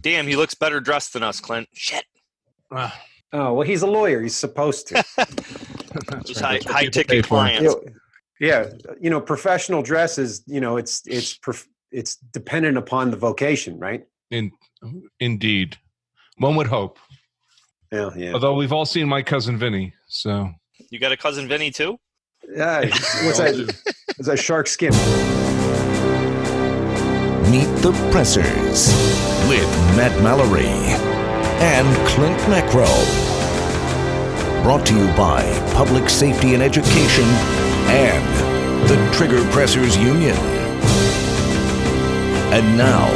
Damn, he looks better dressed than us, Clint. Shit. Uh, Oh well, he's a lawyer. He's supposed to. Those right. high, high ticket for. clients. You know, yeah, you know, professional dress is you know it's it's prof- it's dependent upon the vocation, right? in, indeed. One would hope. Yeah, yeah. Although we've all seen my cousin Vinny, so You got a cousin Vinny too? Yeah, what's We that? do. Is that shark skin? The Pressers with Matt Mallory and Clint Macro. Brought to you by Public Safety and Education and the Trigger Pressers Union. And now,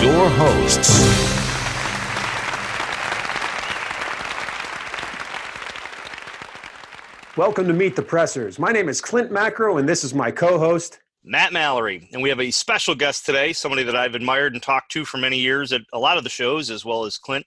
your hosts. Welcome to Meet the Pressers. My name is Clint Macro, and this is my co-host. Matt Mallory. And we have a special guest today, somebody that I've admired and talked to for many years at a lot of the shows, as well as Clint,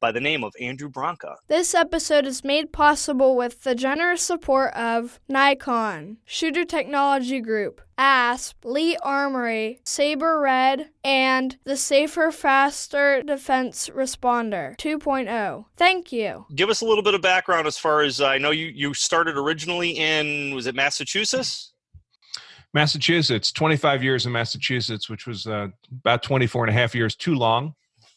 by the name of Andrew Branca. This episode is made possible with the generous support of Nikon, Shooter Technology Group, ASP, Lee Armory, Saber Red, and the Safer Faster Defense Responder 2.0. Thank you. Give us a little bit of background as far as I know you, you started originally in, was it Massachusetts? Massachusetts, 25 years in Massachusetts, which was uh, about 24 and a half years too long,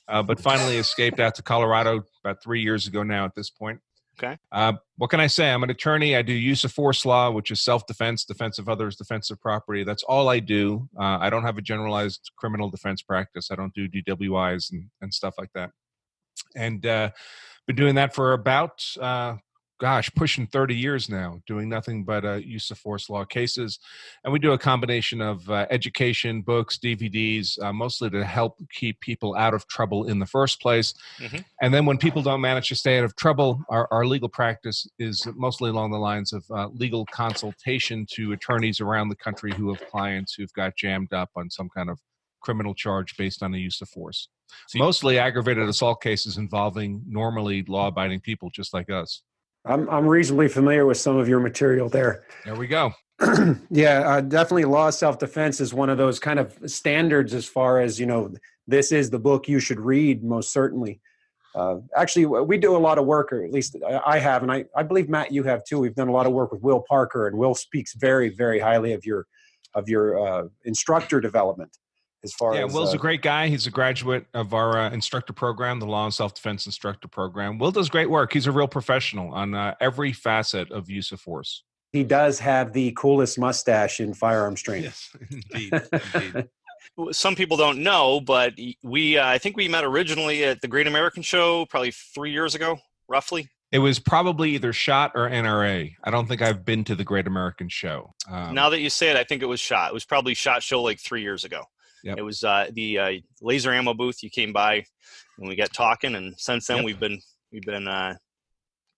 uh, but finally escaped out to Colorado about three years ago now at this point. Okay. Uh, what can I say? I'm an attorney. I do use of force law, which is self defense, defense of others, defense of property. That's all I do. Uh, I don't have a generalized criminal defense practice. I don't do DWIs and, and stuff like that. And uh, been doing that for about, uh, gosh, pushing 30 years now, doing nothing but uh, use of force law cases. And we do a combination of uh, education, books, DVDs, uh, mostly to help keep people out of trouble in the first place. Mhm. And then when people don't manage to stay out of trouble, our, our legal practice is mostly along the lines of uh, legal consultation to attorneys around the country who have clients who've got jammed up on some kind of criminal charge based on the use of force. So you- Mostly aggravated assault cases involving normally law abiding people just like us. I'm I'm reasonably familiar with some of your material there. There we go. yeah, uh, definitely. Law of self defense is one of those kind of standards as far as you know. This is the book you should read, most certainly. Uh, actually, we do a lot of work, or at least I I have, and I, I believe Matt, you have too. We've done a lot of work with Will Parker, and Will speaks very, very highly of your of your uh, instructor development. As far Yeah, as Will's uh, a great guy. He's a graduate of our uh, instructor program, the Law and Self Defense Instructor Program. Will does great work. He's a real professional on uh, every facet of use of force. he does have the coolest mustache in firearms training. indeed. indeed. Some people don't know, but we, uh, I think we met originally at the Great American Show probably three years ago, roughly. It was probably either shot or NRA. I don't think I've been to the Great American Show. Um, now that you say it, I think it was shot. It was probably shot show like three years ago. Yep. It was uh, the uh, laser ammo booth. You came by, and we got talking, and since then Yep. we've been we've been uh,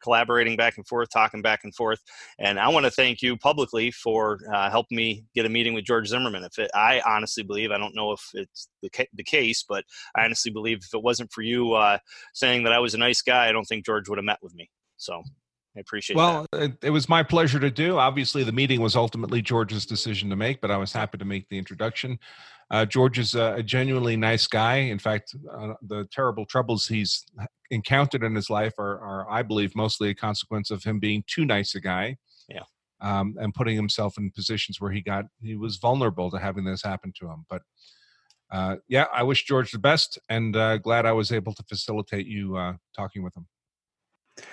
collaborating back and forth, talking back and forth. And I want to thank you publicly for uh, helping me get a meeting with George Zimmerman. If it, I honestly believe, I don't know if it's the ca- the case, but I honestly believe if it wasn't for you uh, saying that I was a nice guy, I don't think George would have met with me. So I appreciate that. well, it, it was my pleasure to do. Obviously, the meeting was ultimately George's decision to make, but I was happy to make the introduction. Uh, George is a, a genuinely nice guy. In fact, uh, the terrible troubles he's encountered in his life are, are, I believe, mostly a consequence of him being too nice a guy. Yeah. Um, and putting himself in positions where he got he was vulnerable to having this happen to him. But uh, yeah, I wish George the best, and uh, glad I was able to facilitate you uh, talking with him.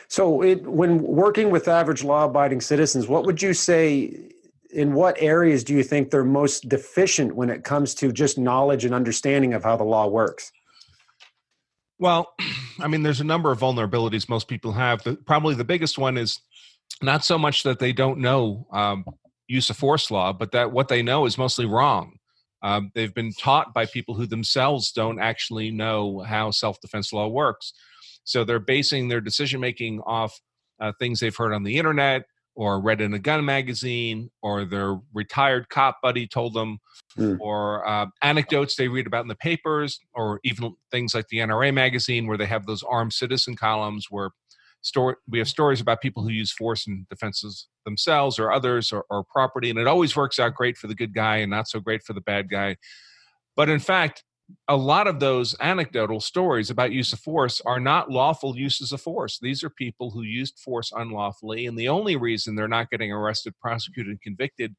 So, it, when working with average law abiding citizens, what would you say? In what areas do you think they're most deficient when it comes to just knowledge and understanding of how the law works? Well, I mean, there's a number of vulnerabilities most people have. The, probably the biggest one is not so much that they don't know um, use of force law, but that what they know is mostly wrong. Um, they've been taught by people who themselves don't actually know how self defense law works. So they're basing their decision making off uh, things they've heard on the internet or read in a gun magazine or their retired cop buddy told them Hmm. or uh, anecdotes they read about in the papers or even things like the NRA magazine where they have those armed citizen columns where story we have stories about people who use force and defenses themselves or others or, or property and it always works out great for the good guy and not so great for the bad guy but in fact a lot of those anecdotal stories about use of force are not lawful uses of force. These are people who used force unlawfully, and the only reason they're not getting arrested, prosecuted, and convicted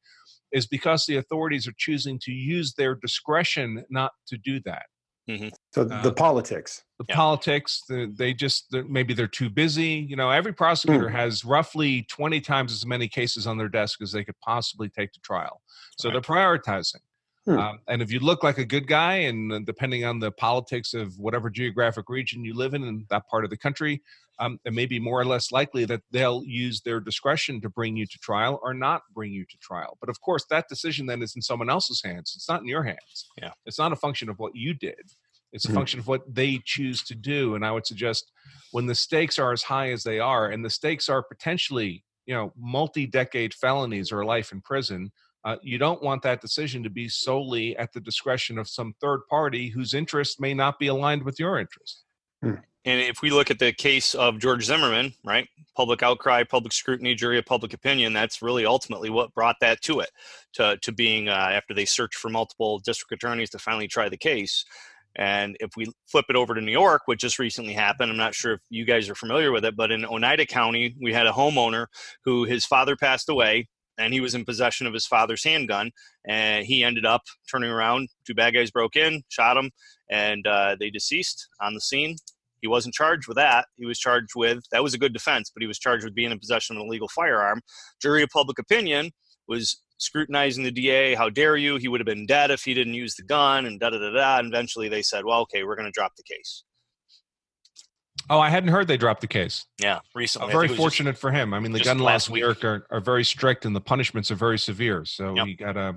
is because the authorities are choosing to use their discretion not to do that. Mm-hmm. So the uh, politics, the yeah. politics, the, they just they're, maybe they're too busy. You know, every prosecutor mm. has roughly twenty times as many cases on their desk as they could possibly take to trial. So right. they're prioritizing. Hmm. Um, and if you look like a good guy, and depending on the politics of whatever geographic region you live in in that part of the country, um, it may be more or less likely that they'll use their discretion to bring you to trial or not bring you to trial. But of course, that decision then is in someone else's hands. It's not in your hands. Yeah. It's not a function of what you did. It's a hmm. function of what they choose to do. And I would suggest when the stakes are as high as they are, and the stakes are potentially, you know, multi-decade felonies or life in prison uh, you don't want that decision to be solely at the discretion of some third party whose interest may not be aligned with your interest. Hmm. And if we look at the case of George Zimmerman, right, public outcry, public scrutiny, jury of public opinion, that's really ultimately what brought that to it, to, to being uh, after they searched for multiple district attorneys to finally try the case. And if we flip it over to New York, which just recently happened, I'm not sure if you guys are familiar with it, but in Oneida County, we had a homeowner who his father passed away and he was in possession of his father's handgun. And he ended up turning around. Two bad guys broke in, shot him, and uh, they deceased on the scene. He wasn't charged with that. He was charged with that was a good defense, but he was charged with being in possession of an illegal firearm. Jury of public opinion was scrutinizing the DA. How dare you? He would have been dead if he didn't use the gun, and da da da da. And eventually they said, well, okay, we're going to drop the case. Oh, I hadn't heard they dropped the case. Yeah, recently. very fortunate just, for him. I mean, the gun laws in New York are, are very strict and the punishments are very severe. So yep. he got a.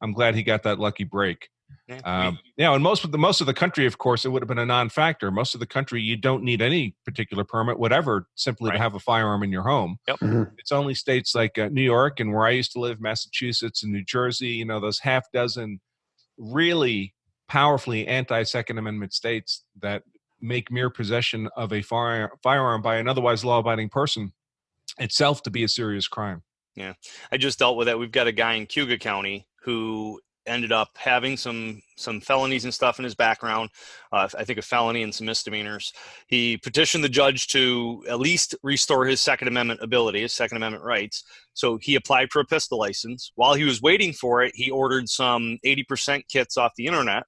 I'm glad he got that lucky break. Yeah, um, yeah, and most of the most of the country, of course, it would have been a non-factor. Most of the country, you don't need any particular permit, whatever, simply right. to have a firearm in your home. Yep. Mm-hmm. It's only states like uh, New York and where I used to live, Massachusetts and New Jersey. You know, those half dozen really powerfully anti-Second Amendment states that make mere possession of a fire, firearm by an otherwise law abiding person itself to be a serious crime. Yeah. I just dealt with that. We've got a guy in Cayuga County who ended up having some some felonies and stuff in his background. Uh, I think a felony and some misdemeanors. He petitioned the judge to at least restore his Second Amendment ability, his Second Amendment rights. So he applied for a pistol license. While he was waiting for it, he ordered some 80% kits off the internet,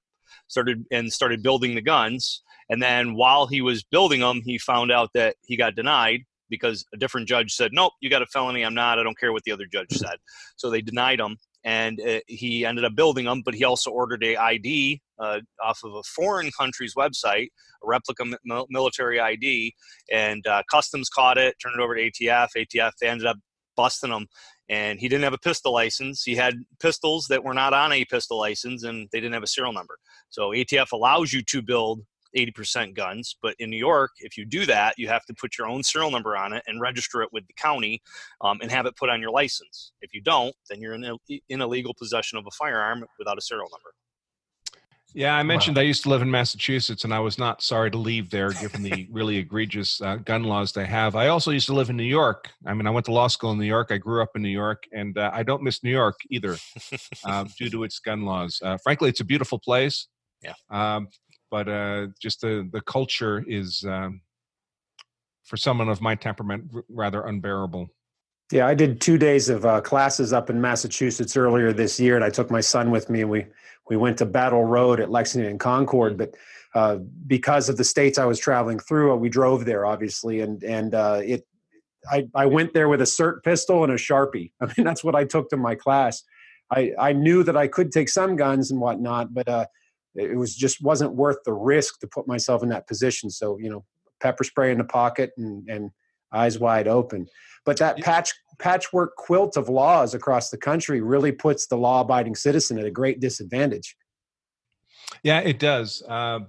started and started building the guns. And then while he was building them, he found out that he got denied because a different judge said, Nope, you got a felony. I'm not. I don't care what the other judge said. So they denied him. And uh, he ended up building them, but he also ordered a ID uh, off of a foreign country's website, a replica military ID, and uh, customs caught it, turned it over to ATF. ATF they ended up busting him, and he didn't have a pistol license. He had pistols that were not on a pistol license, and they didn't have a serial number. So ATF allows you to build 80% guns. But in New York, if you do that, you have to put your own serial number on it and register it with the county um, and have it put on your license. If you don't, then you're in, a, in illegal possession of a firearm without a serial number. Yeah, I mentioned wow. I used to live in Massachusetts, and I was not sorry to leave there, given the really egregious uh, gun laws they have. I also used to live in New York. I mean, I went to law school in New York. I grew up in New York, and uh, I don't miss New York either, uh, due to its gun laws. Uh, frankly, it's a beautiful place. Yeah. Um, but uh, just the the culture is um, for someone of my temperament rather unbearable. Yeah, I did two days of uh, classes up in Massachusetts earlier this year, and I took my son with me, and we we went to Battle Road at Lexington and Concord. But uh, because of the states I was traveling through, uh, we drove there, obviously, and and uh, it. I, I went there with a cert pistol and a Sharpie. I mean, that's what I took to my class. I, I knew that I could take some guns and whatnot, but uh, it was just wasn't worth the risk to put myself in that position. So you know, pepper spray in the pocket and and eyes wide open. But that patch patchwork quilt of laws across the country really puts the law-abiding citizen at a great disadvantage. Yeah, it does. Uh,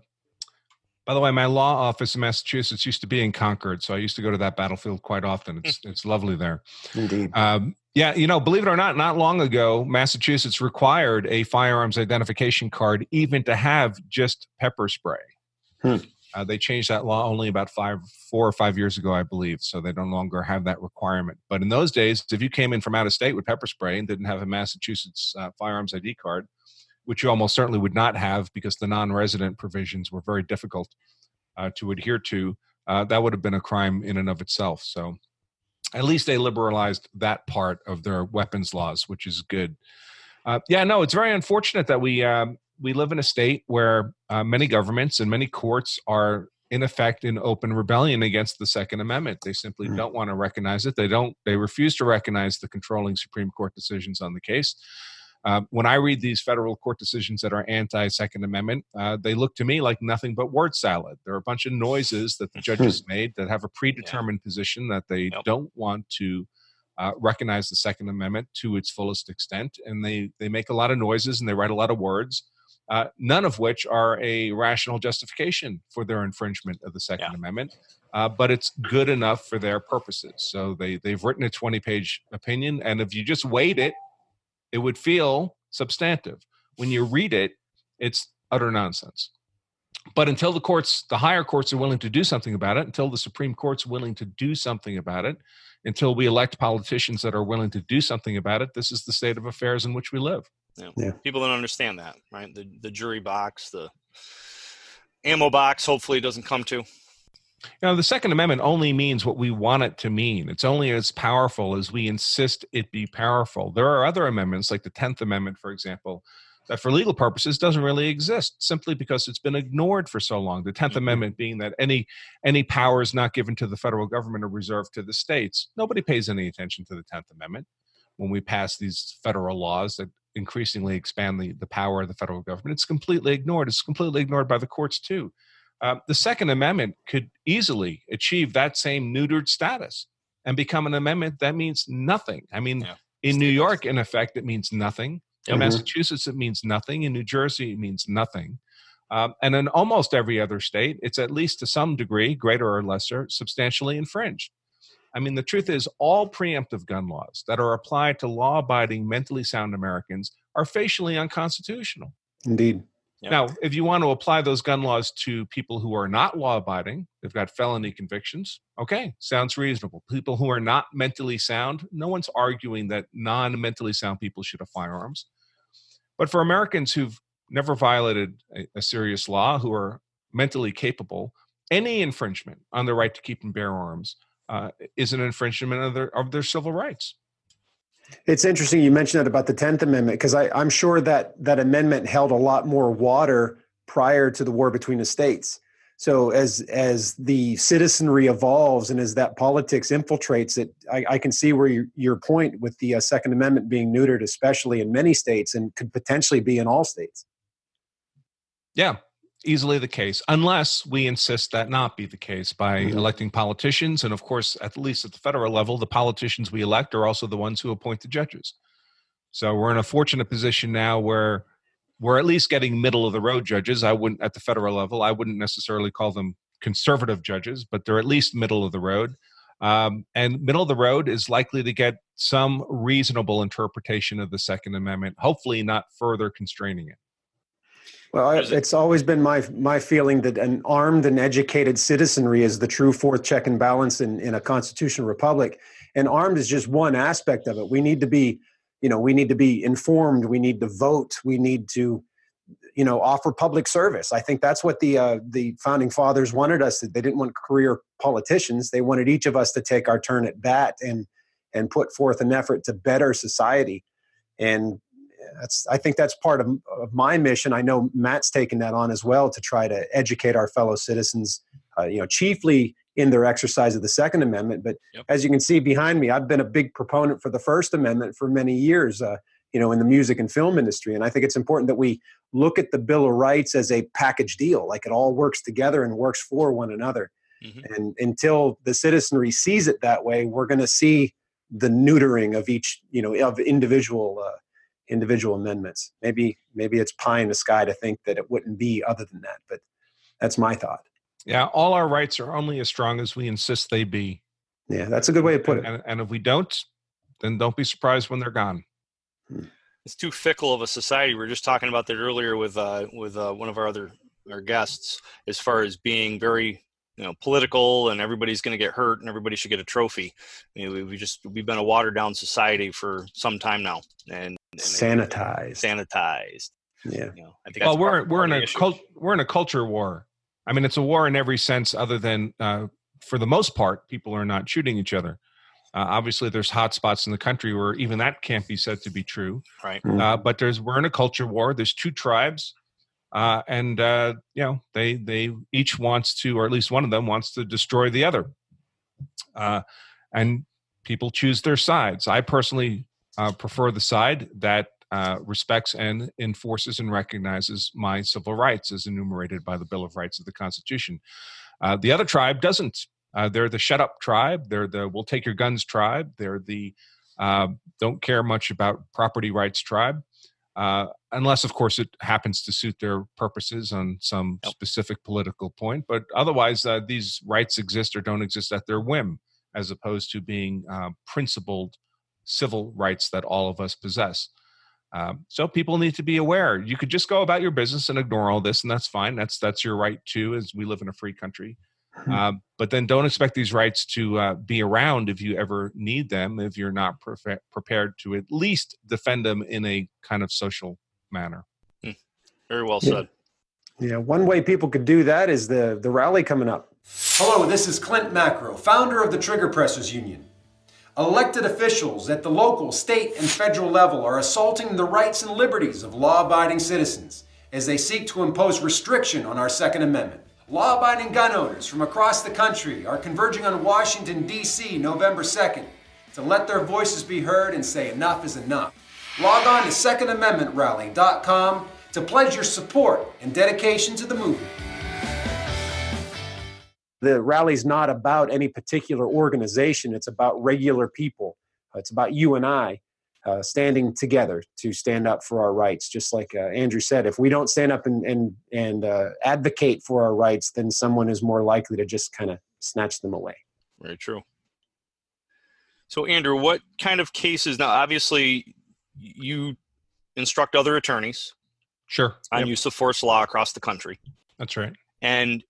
by the way, my law office in Massachusetts used to be in Concord, so I used to go to that battlefield quite often. It's it's lovely there. Indeed. Um, yeah, you know, believe it or not, not long ago, Massachusetts required a firearms identification card even to have just pepper spray. Hmm. Uh, they changed that law only about five, four or five years ago, I believe. So they no longer have that requirement. But in those days, if you came in from out of state with pepper spray and didn't have a Massachusetts uh, firearms ID card, which you almost certainly would not have because the non-resident provisions were very difficult uh, to adhere to, uh, that would have been a crime in and of itself. So at least they liberalized that part of their weapons laws, which is good. Uh, yeah, no, it's very unfortunate that we um, we live in a state where uh, many governments and many courts are in effect in open rebellion against the Second Amendment. They simply mm-hmm. don't want to recognize it. They don't. They refuse to recognize the controlling Supreme Court decisions on the case. Uh, when I read these federal court decisions that are anti Second Amendment, uh, they look to me like nothing but word salad. There are a bunch of noises that the judges made that have a predetermined yeah. position that they yep. don't want to uh, recognize the Second Amendment to its fullest extent, and they they make a lot of noises and they write a lot of words. Uh, none of which are a rational justification for their infringement of the Second yeah. Amendment, uh, but it's good enough for their purposes. So they they've written a twenty page opinion, and if you just wait it it would feel substantive. When you read it, it's utter nonsense. But until the courts, the higher courts are willing to do something about it, until the Supreme Court's willing to do something about it, until we elect politicians that are willing to do something about it, this is the state of affairs in which we live. Yeah. yeah. People don't understand that, right? The the jury box, the ammo box hopefully doesn't come to. You know, the Second Amendment only means what we want it to mean. It's only as powerful as we insist it be powerful. There are other amendments, like the Tenth Amendment, for example, that for legal purposes doesn't really exist simply because it's been ignored for so long. The 10th mm-hmm. Amendment being that any any powers not given to the federal government are reserved to the states. Nobody pays any attention to the 10th Amendment when we pass these federal laws that increasingly expand the, the power of the federal government. It's completely ignored. It's completely ignored by the courts too. Uh, the Second Amendment could easily achieve that same neutered status and become an amendment that means nothing. I mean, yeah. in New York, in effect, it means nothing. In mm-hmm. Massachusetts, it means nothing. In New Jersey, it means nothing. Um, and in almost every other state, it's at least to some degree, greater or lesser, substantially infringed. I mean, the truth is, all preemptive gun laws that are applied to law abiding, mentally sound Americans are facially unconstitutional. Indeed. Yep. Now, if you want to apply those gun laws to people who are not law abiding, they've got felony convictions, okay, sounds reasonable. People who are not mentally sound, no one's arguing that non mentally sound people should have firearms. But for Americans who've never violated a, a, serious law, who are mentally capable, any infringement on the right to keep and bear arms uh, is an infringement of their, of their civil rights. It's interesting you mentioned that about the Tenth Amendment because I'm sure that that amendment held a lot more water prior to the war between the states. So as as the citizenry evolves and as that politics infiltrates it, I, I can see where you, your point with the uh, Second Amendment being neutered, especially in many states, and could potentially be in all states. Yeah, easily the case, unless we insist that not be the case by mm-hmm. electing politicians. And of course, at least at the federal level, the politicians we elect are also the ones who appoint the judges. So we're in a fortunate position now where we're at least getting middle of the road judges. I wouldn't, at the federal level, I wouldn't necessarily call them conservative judges, but they're at least middle of the road. Um, and middle of the road is likely to get some reasonable interpretation of the Second Amendment, hopefully not further constraining it. Well, it's always been my my feeling that an armed and educated citizenry is the true fourth check and balance in, in a constitutional republic. And armed is just one aspect of it. We need to be, you know, we need to be informed. We need to vote. We need to, you know, offer public service. I think that's what the uh, the founding fathers wanted us. They didn't want career politicians. They wanted each of us to take our turn at bat and and put forth an effort to better society. And that's I think that's part of, of my mission. I know Matt's taken that on as well to try to educate our fellow citizens. Uh, you know, chiefly in their exercise of the Second Amendment. But yep. as you can see behind me, I've been a big proponent for the First Amendment for many years. Uh, you know, in the music and film industry, and I think it's important that we look at the Bill of Rights as a package deal, like it all works together and works for one another. Mm-hmm. And until the citizenry sees it that way, we're going to see the neutering of each, you know, of individual uh, individual amendments. Maybe maybe it's pie in the sky to think that it wouldn't be other than that, but that's my thought. Yeah, all our rights are only as strong as we insist they be. Yeah, that's a good way to put it. And, and if we don't, then don't be surprised when they're gone. Hmm. It's too fickle of a society. We are just talking about that earlier with uh, with uh, one of our other our guests, as far as being very you know political and everybody's going to get hurt and everybody should get a trophy. I mean, we just we've been a watered down society for some time now, and sanitized sanitized Yeah. You know, I think well, we're part- we're part in a cult, we're in a culture war. I mean, it's a war in every sense, other than uh, for the most part, people are not shooting each other. Uh, obviously, there's hot spots in the country where even that can't be said to be true. right. Mm. Uh, but there's we're in a culture war. There's two tribes, uh, and uh, you know they they each wants to, or at least one of them wants to destroy the other. Uh, and people choose their sides. I personally uh, prefer the side that uh, respects and enforces and recognizes my civil rights as enumerated by the Bill of Rights of the Constitution. Uh, the other tribe doesn't. They're the shut up tribe. They're the we'll take your guns tribe. They're the don't care much about property rights tribe. Uh, unless, of course, it happens to suit their purposes on some Yep. specific political point. But otherwise, uh, these rights exist or don't exist at their whim, as opposed to being uh, principled civil rights that all of us possess. Um, so people need to be aware. You could just go about your business and ignore all this, and that's fine. That's that's your right too, as we live in a free country. Hmm. Uh, but then don't expect these rights to uh, be around if you ever need them. If you're not prefe- prepared to at least defend them in a kind of social manner. Very well Yeah. said. Yeah, one way people could do that is the the rally coming up. Hello, this is Clint Macro, founder of the Trigger Pressers Union. Elected officials at the local, state, and federal level are assaulting the rights and liberties of law abiding citizens as they seek to impose restriction on our Second Amendment. Law abiding gun owners from across the country are converging on Washington, D.C. November 2nd to let their voices be heard and say enough is enough. Log on to SecondAmendmentRally.com to pledge your support and dedication to the movement. The rally's not about any particular organization. It's about regular people. It's about you and I uh, standing together to stand up for our rights. Just like uh, Andrew said, if we don't stand up and and and uh, advocate for our rights, then someone is more likely to just kind of snatch them away. Very true. So, Andrew, what kind of cases? Now, obviously, you instruct other attorneys Sure, on Yep, use of force law across the country, that's right. and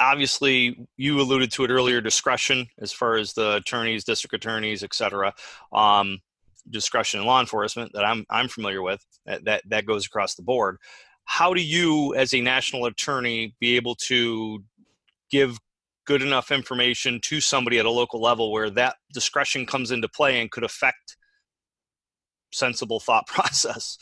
obviously, you alluded to it earlier. Discretion, as far as the attorneys, district attorneys, et cetera, um, discretion in law enforcement that I'm I'm familiar with. That, that that goes across the board. How do you, as a national attorney, be able to give good enough information to somebody at a local level where that discretion comes into play and could affect sensible thought process.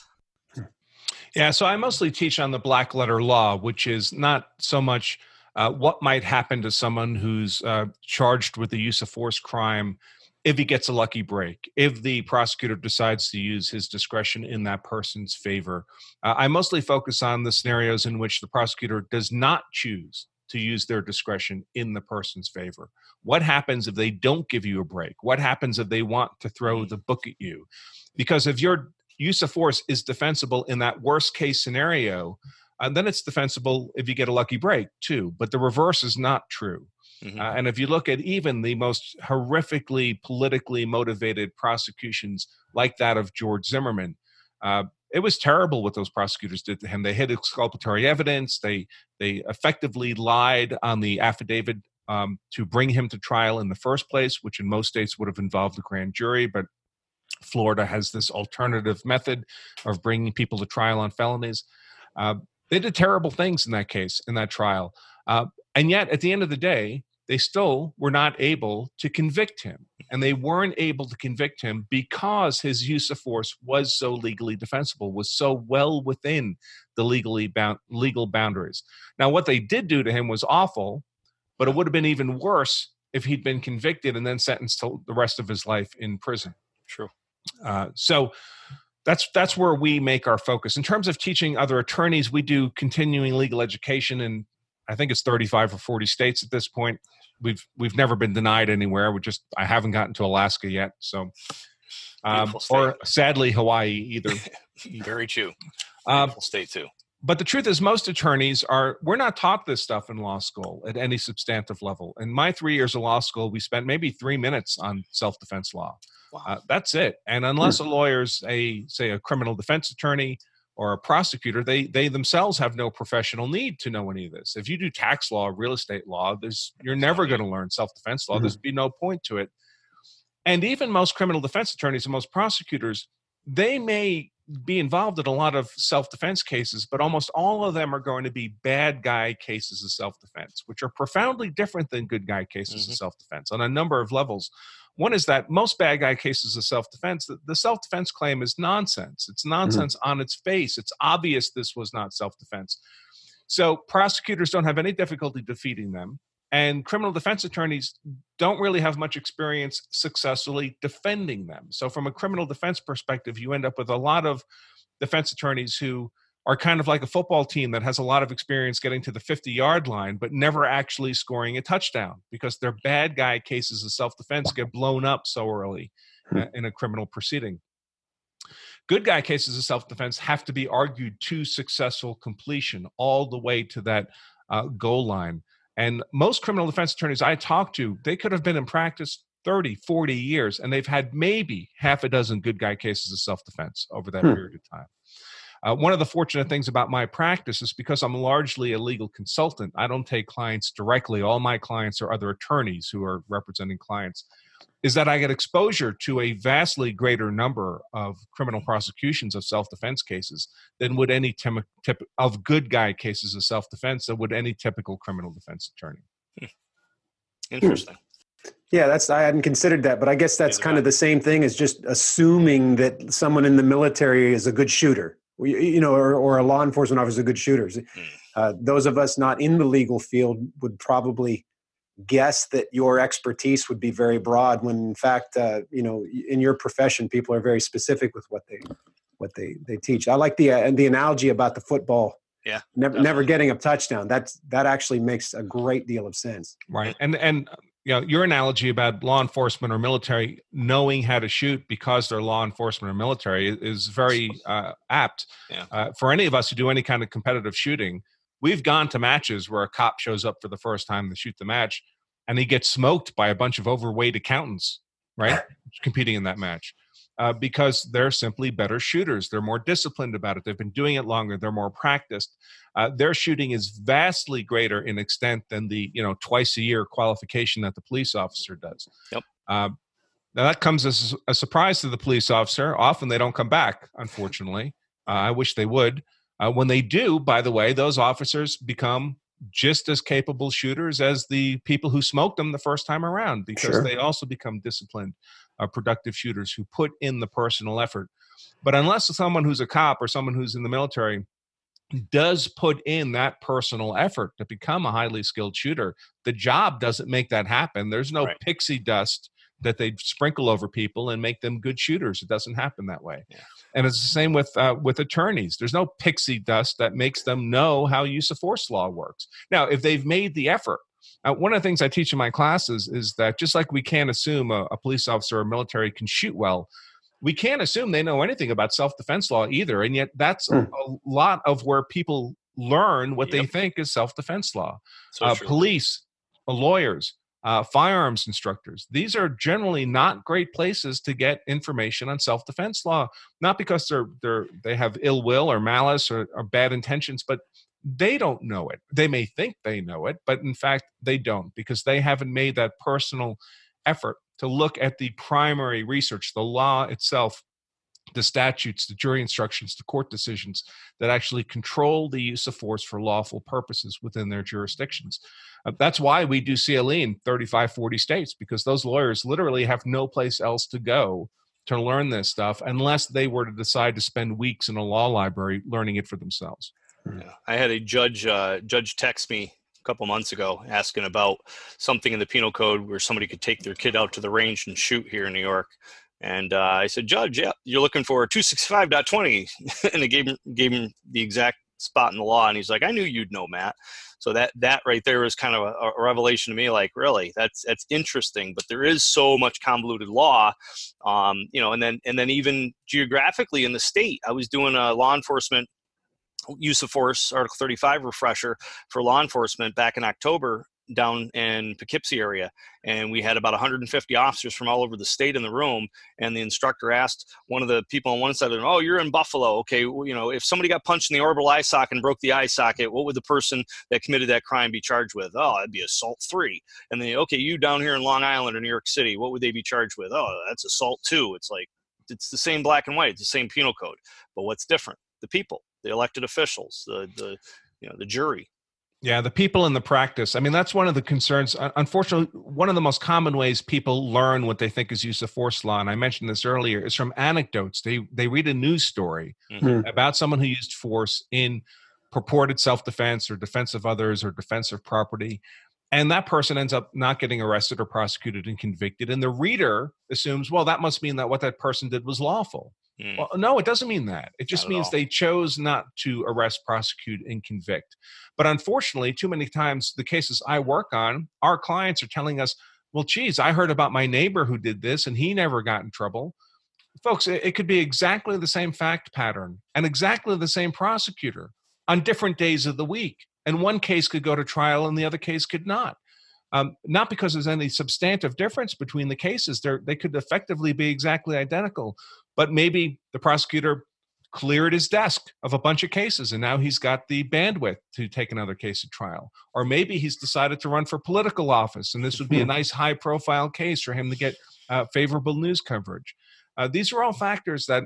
Yeah, so I mostly teach on the black letter law, which is not so much uh, what might happen to someone who's uh, charged with the use of force crime if he gets a lucky break, if the prosecutor decides to use his discretion in that person's favor. Uh, I mostly focus on the scenarios in which the prosecutor does not choose to use their discretion in the person's favor. What happens if they don't give you a break? What happens if they want to throw the book at you? Because if your use of force is defensible in that worst case scenario, uh, then it's defensible if you get a lucky break too. But the reverse is not true. Mhm. Uh, and if you look at even the most horrifically politically motivated prosecutions, like that of George Zimmerman, uh, it was terrible what those prosecutors did to him. They hid exculpatory evidence. They they effectively lied on the affidavit um, to bring him to trial in the first place, which in most states would have involved the grand jury, but Florida has this alternative method of bringing people to trial on felonies. Uh, they did terrible things in that case, in that trial. Uh, and yet, at the end of the day, they still were not able to convict him. And they weren't able to convict him because his use of force was so legally defensible, was so well within the legally bound, legal boundaries. Now, what they did do to him was awful, but it would have been even worse if he'd been convicted and then sentenced to the rest of his life in prison. True. Uh, so that's that's where we make our focus. In terms of teaching other attorneys, we do continuing legal education in I think it's 35 or 40 states at this point. We've we've never been denied anywhere. We just I haven't gotten to Alaska yet, so um, or sadly Hawaii either. Very true. Um, Beautiful state too. but the truth is most attorneys are we're not taught this stuff in law school at any substantive level in my three years of law school we spent maybe three minutes on self-defense law Wow. uh, that's it and unless a lawyer's a say a criminal defense attorney or a prosecutor they they themselves have no professional need to know any of this. If you do tax law real estate law there's you're never going to learn self-defense law. There's be no point to it. And even most criminal defense attorneys and most prosecutors they may be involved in a lot of self defense cases, but almost all of them are going to be bad guy cases of self defense, which are profoundly different than good guy cases mm-hmm. of self defense on a number of levels. One is that most bad guy cases of self defense, the self defense claim is nonsense. It's mm-hmm. nonsense mm-hmm. on its face. It's obvious this was not self defense. So prosecutors don't have any difficulty defeating them. And criminal defense attorneys don't really have much experience successfully defending them. So, from a criminal defense perspective, you end up with a lot of defense attorneys who are kind of like a football team that has a lot of experience getting to the 50 yard line, but never actually scoring a touchdown because their bad guy cases of self defense get blown up so early hmm. uh, in a criminal proceeding. Good guy cases of self defense have to be argued to successful completion all the way to that uh, goal line. And most criminal defense attorneys I talk to, they could have been in practice 30, 40 years, and they've had maybe half a dozen good guy cases of self defense over that hmm. period of time. Uh, one of the fortunate things about my practice is because I'm largely a legal consultant, I don't take clients directly. All my clients are other attorneys who are representing clients is that I get exposure to a vastly greater number of criminal prosecutions of self defense cases than would any tim- tip of good guy cases of self defense than would any typical criminal defense attorney. Hmm. Interesting. Yeah, that's I hadn't considered that, but I guess that's kind of the same thing as just assuming that someone in the military is a good shooter, you know, or, or a law enforcement officer good shooters. Hmm. Uh, those of us not in the legal field would probably guess that your expertise would be very broad when in fact uh, you know in your profession people are very specific with what they what they they teach i like the uh, the analogy about the football yeah never definitely. never getting a touchdown that's that actually makes a great deal of sense right and and you know your analogy about law enforcement or military knowing how to shoot because they're law enforcement or military is very uh, apt yeah. uh, for any of us who do any kind of competitive shooting we've gone to matches where a cop shows up for the first time to shoot the match and he gets smoked by a bunch of overweight accountants, right? Competing in that match. Uh, because they're simply better shooters. They're more disciplined about it. They've been doing it longer. They're more practiced. Uh, their shooting is vastly greater in extent than the you know twice a year qualification that the police officer does. Yep. Uh, now that comes as a surprise to the police officer. Often they don't come back. Unfortunately, uh, I wish they would. Uh, when they do, by the way, those officers become just as capable shooters as the people who smoked them the first time around because sure. they also become disciplined, uh, productive shooters who put in the personal effort. But unless someone who's a cop or someone who's in the military does put in that personal effort to become a highly skilled shooter, the job doesn't make that happen. There's no right. pixie dust that they sprinkle over people and make them good shooters. It doesn't happen that way. Yeah. And it's the same with uh, with attorneys. There's no pixie dust that makes them know how use of force law works. Now, if they've made the effort, uh, one of the things I teach in my classes is that just like we can't assume a, a police officer or military can shoot well, we can't assume they know anything about self defense law either. And yet, that's mm. a, a, lot of where people learn what yep. they think is self defense law. So uh, police, lawyers, uh, firearms instructors. These are generally not great places to get information on self-defense law, not because they're they're they have ill will or malice or, or bad intentions, but they don't know it. They may think they know it, but in fact they don't because they haven't made that personal effort to look at the primary research, the law itself, the statutes, the jury instructions, the court decisions that actually control the use of force for lawful purposes within their jurisdictions. Uh, that's why we do CLE in 35, 40 states, because those lawyers literally have no place else to go to learn this stuff unless they were to decide to spend weeks in a law library learning it for themselves. Yeah. I had a judge uh, judge text me a couple months ago asking about something in the penal code where somebody could take their kid out to the range and shoot here in New York. And uh, I said, Judge, yeah, you're looking for 265.20. and I gave him, gave him the exact spot in the law. And he's like, I knew you'd know, Matt. So that that right there was kind of a, a, revelation to me. Like, really, that's that's interesting. But there is so much convoluted law, um, you know. And then and then even geographically in the state, I was doing a law enforcement use of force article 35 refresher for law enforcement back in october down in Poughkeepsie area, and we had about 150 officers from all over the state in the room. And the instructor asked one of the people on one side of them, "Oh, you're in Buffalo. Okay, well, you know, if somebody got punched in the orbital eye socket and broke the eye socket, what would the person that committed that crime be charged with? Oh, it'd be assault three. And then, okay, you down here in Long Island or New York City, what would they be charged with? Oh, that's assault two. It's like it's the same black and white, it's the same penal code. But what's different? The people, the elected officials, the the you know the jury. Yeah, the people in the practice. I mean, that's one of the concerns. Unfortunately, one of the most common ways people learn what they think is use of force law, and I mentioned this earlier, is from anecdotes. They they read a news story mm-hmm. about someone who used force in purported self-defense or defense of others or defense of property, and that person ends up not getting arrested or prosecuted and convicted. And the reader assumes, well, that must mean that what that person did was lawful. Mm. Well, no, it doesn't mean that. It just means all. they chose not to arrest, prosecute, and convict. But unfortunately, too many times the cases I work on, our clients are telling us, well, geez, I heard about my neighbor who did this and he never got in trouble. Folks, it, it could be exactly the same fact pattern and exactly the same prosecutor on different days of the week. And one case could go to trial and the other case could not. Um, not because there's any substantive difference between the cases. They're, they could effectively be exactly identical, but maybe the prosecutor cleared his desk of a bunch of cases and now he's got the bandwidth to take another case to trial. Or maybe he's decided to run for political office and this would be a nice high profile case for him to get uh, favorable news coverage. Uh, these are all factors that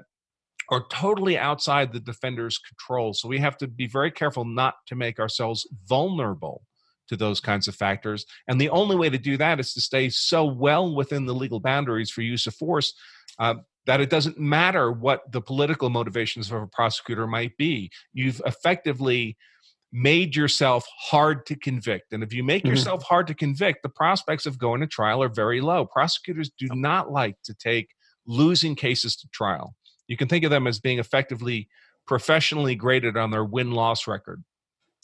are totally outside the defender's control so we have to be very careful not to make ourselves vulnerable to those kinds of factors. And the only way to do that is to stay so well within the legal boundaries for use of force. Uh, that it doesn't matter what the political motivations of a prosecutor might be. You've effectively made yourself hard to convict. And if you make mm-hmm. yourself hard to convict, the prospects of going to trial are very low. Prosecutors do not like to take losing cases to trial. You can think of them as being effectively professionally graded on their win loss record.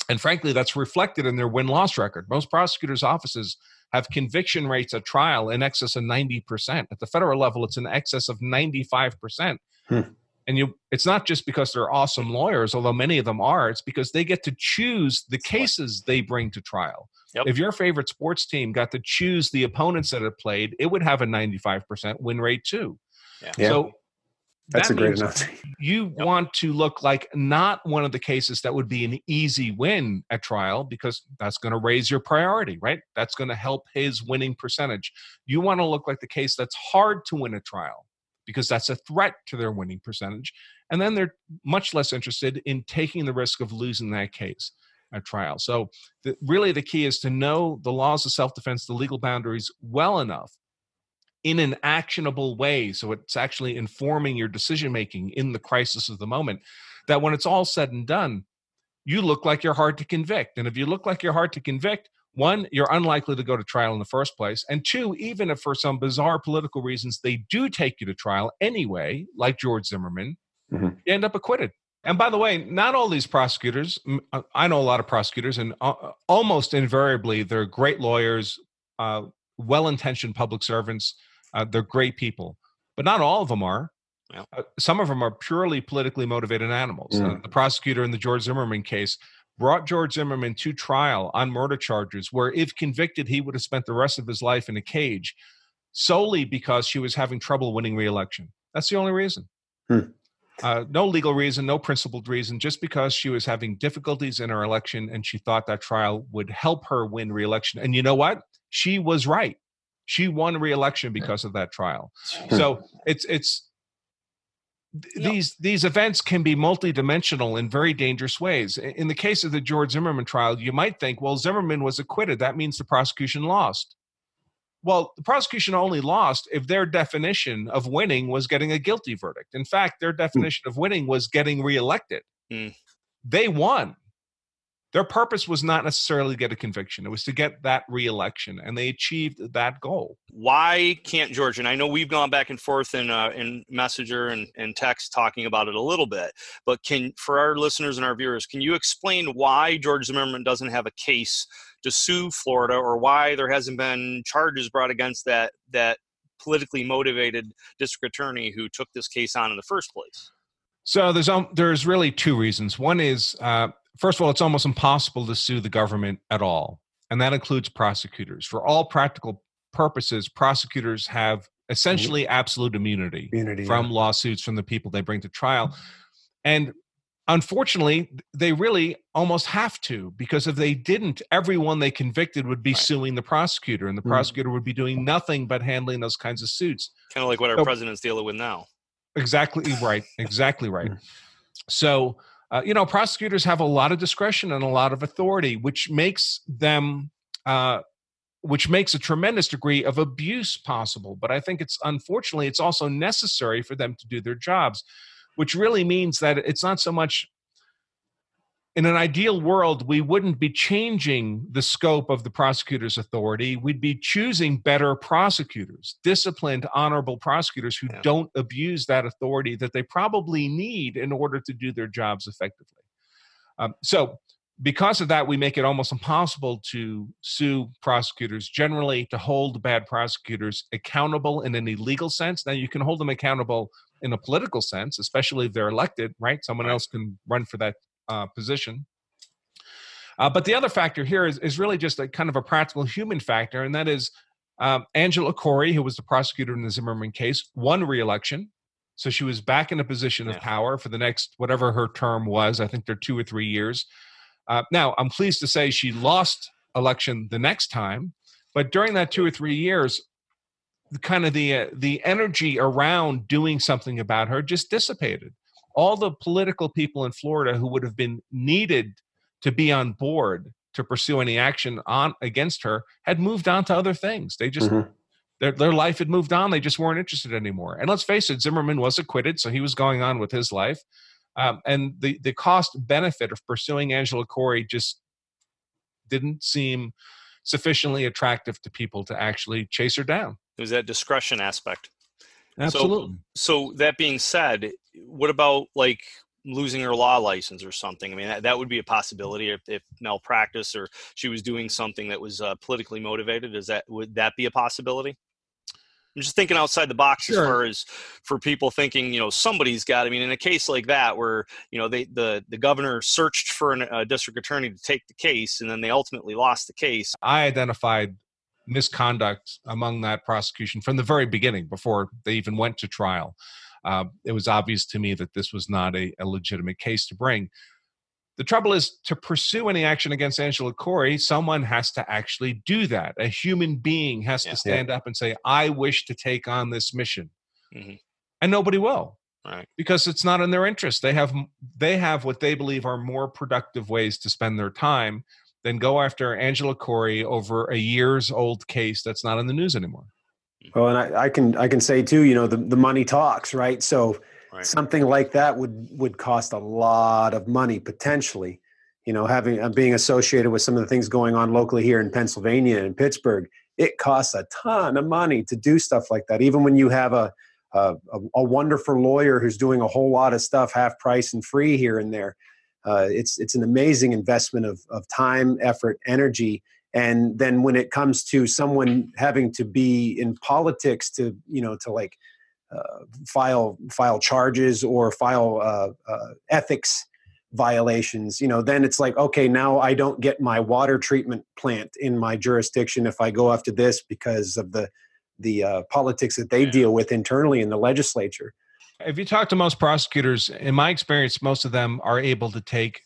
And frankly, that's reflected in their win loss record. Most prosecutors' offices have conviction rates at trial in excess of 90%. At the federal level, it's in excess of 95%. Hmm. And you it's not just because they're awesome lawyers, although many of them are, it's because they get to choose the cases they bring to trial. Yep. If your favorite sports team got to choose the opponents that it played, it would have a 95% win rate too. Yeah. So that's that a great analogy. You yep. want to look like not one of the cases that would be an easy win at trial because that's going to raise your priority, right? That's going to help his winning percentage. You want to look like the case that's hard to win a trial because that's a threat to their winning percentage. And then they're much less interested in taking the risk of losing that case at trial. So, the, really, the key is to know the laws of self defense, the legal boundaries well enough in an actionable way so it's actually informing your decision making in the crisis of the moment that when it's all said and done you look like you're hard to convict and if you look like you're hard to convict one you're unlikely to go to trial in the first place and two even if for some bizarre political reasons they do take you to trial anyway like george zimmerman mm-hmm. you end up acquitted and by the way, not all these prosecutors, uh, I know a lot of prosecutors, and uh, almost invariably, they're great lawyers, uh, well intentioned public servants uh, they're great people, but not all of them are. Yeah. Uh, some of them are purely politically motivated animals. Uh, mm. the prosecutor in the George Zimmerman case brought George Zimmerman to trial on murder charges, where if convicted, he would have spent the rest of his life in a cage solely because she was having trouble winning reelection. That's the only reason. Hmm. Uh, no legal reason, no principled reason, just because she was having difficulties in her election and she thought that trial would help her win reelection. And you know what? She was right. She won re-election because of that trial. So it's it's these these events can be multidimensional in very dangerous ways. In the case of the George Zimmerman trial, you might think, well, Zimmerman was acquitted. That means the prosecution lost. Well, the prosecution only lost if their definition of winning was getting a guilty verdict. In fact, their hmm. definition of winning was getting reelected. Mm. They won their purpose was not necessarily to get a conviction it was to get that reelection and they achieved that goal why can't george and i know we've gone back and forth in uh, in messenger and, and text talking about it a little bit but can for our listeners and our viewers can you explain why george zimmerman doesn't have a case to sue florida or why there hasn't been charges brought against that that politically motivated district attorney who took this case on in the first place so there's um, there's really two reasons. One is uh, first of all, it's almost impossible to sue the government at all, and that includes prosecutors. For all practical purposes, prosecutors have essentially absolute immunity, immunity from yeah. lawsuits from the people they bring to trial. And unfortunately, they really almost have to because if they didn't, everyone they convicted would be right. suing the prosecutor, and the mm. prosecutor would be doing nothing but handling those kinds of suits. Kind of like what our so, president's dealing with now. Exactly right. Exactly right. So, uh, you know, prosecutors have a lot of discretion and a lot of authority, which makes them, uh, which makes a tremendous degree of abuse possible. But I think it's unfortunately, it's also necessary for them to do their jobs, which really means that it's not so much in an ideal world, we wouldn't be changing the scope of the prosecutor's authority. We'd be choosing better prosecutors, disciplined, honorable prosecutors who Yeah. don't abuse that authority that they probably need in order to do their jobs effectively. Um, so, because of that, we make it almost impossible to sue prosecutors generally, to hold bad prosecutors accountable in any legal sense. Now, you can hold them accountable in a political sense, especially if they're elected, right? Someone else can run for that uh, position. Uh, but the other factor here is, is really just a kind of a practical human factor, and that is um, Angela Corey, who was the prosecutor in the Zimmerman case, won re-election. So she was back in a position of power for the next whatever her term was. I think they're two or three years. Uh, now, I'm pleased to say she lost election the next time, but during that two or three years, the kind of the uh, the energy around doing something about her just dissipated. All the political people in Florida who would have been needed to be on board to pursue any action on against her had moved on to other things. They just Mhm. their their life had moved on. They just weren't interested anymore. And let's face it, Zimmerman was acquitted, so he was going on with his life. Um, and the the cost benefit of pursuing Angela Corey just didn't seem sufficiently attractive to people to actually chase her down. It was that discretion aspect. Absolutely. So that being said, what about like losing her law license or something? I mean, that, that would be a possibility if, if malpractice or she was doing something that was uh, politically motivated. Is that would that be a possibility? I'm just thinking outside the box Sure. as far as for people thinking, you know, somebody's got. I mean, in a case like that, where you know they the the governor searched for an, a district attorney to take the case, and then they ultimately lost the case. I identified misconduct among that prosecution from the very beginning before they even went to trial. Uh, it was obvious to me that this was not a, a legitimate case to bring. The trouble is to pursue any action against Angela Corey, someone has to actually do that. A human being has Yeah. to stand up and say, I wish to take on this mission. Mhm. And nobody will Right. because it's not in their interest. They have they have what they believe are more productive ways to spend their time than go after Angela Corey over a years old case that's not in the news anymore. Well, and I, I can I can say too, you know, the, the money talks, right? So Right. something like that would would cost a lot of money potentially. You know, having uh, being associated with some of the things going on locally here in Pennsylvania and Pittsburgh, it costs a ton of money to do stuff like that. Even when you have a a, a, a wonderful lawyer who's doing a whole lot of stuff half price and free here and there, uh, it's it's an amazing investment of of time, effort, energy, and then when it comes to someone having to be in politics to you know to like uh, file file charges or file uh, uh, ethics violations you know then it's like okay now i don't get my water treatment plant in my jurisdiction if i go after this because of the the uh, politics that they Yeah. deal with internally in the legislature If you talk to most prosecutors, in my experience, most of them are able to take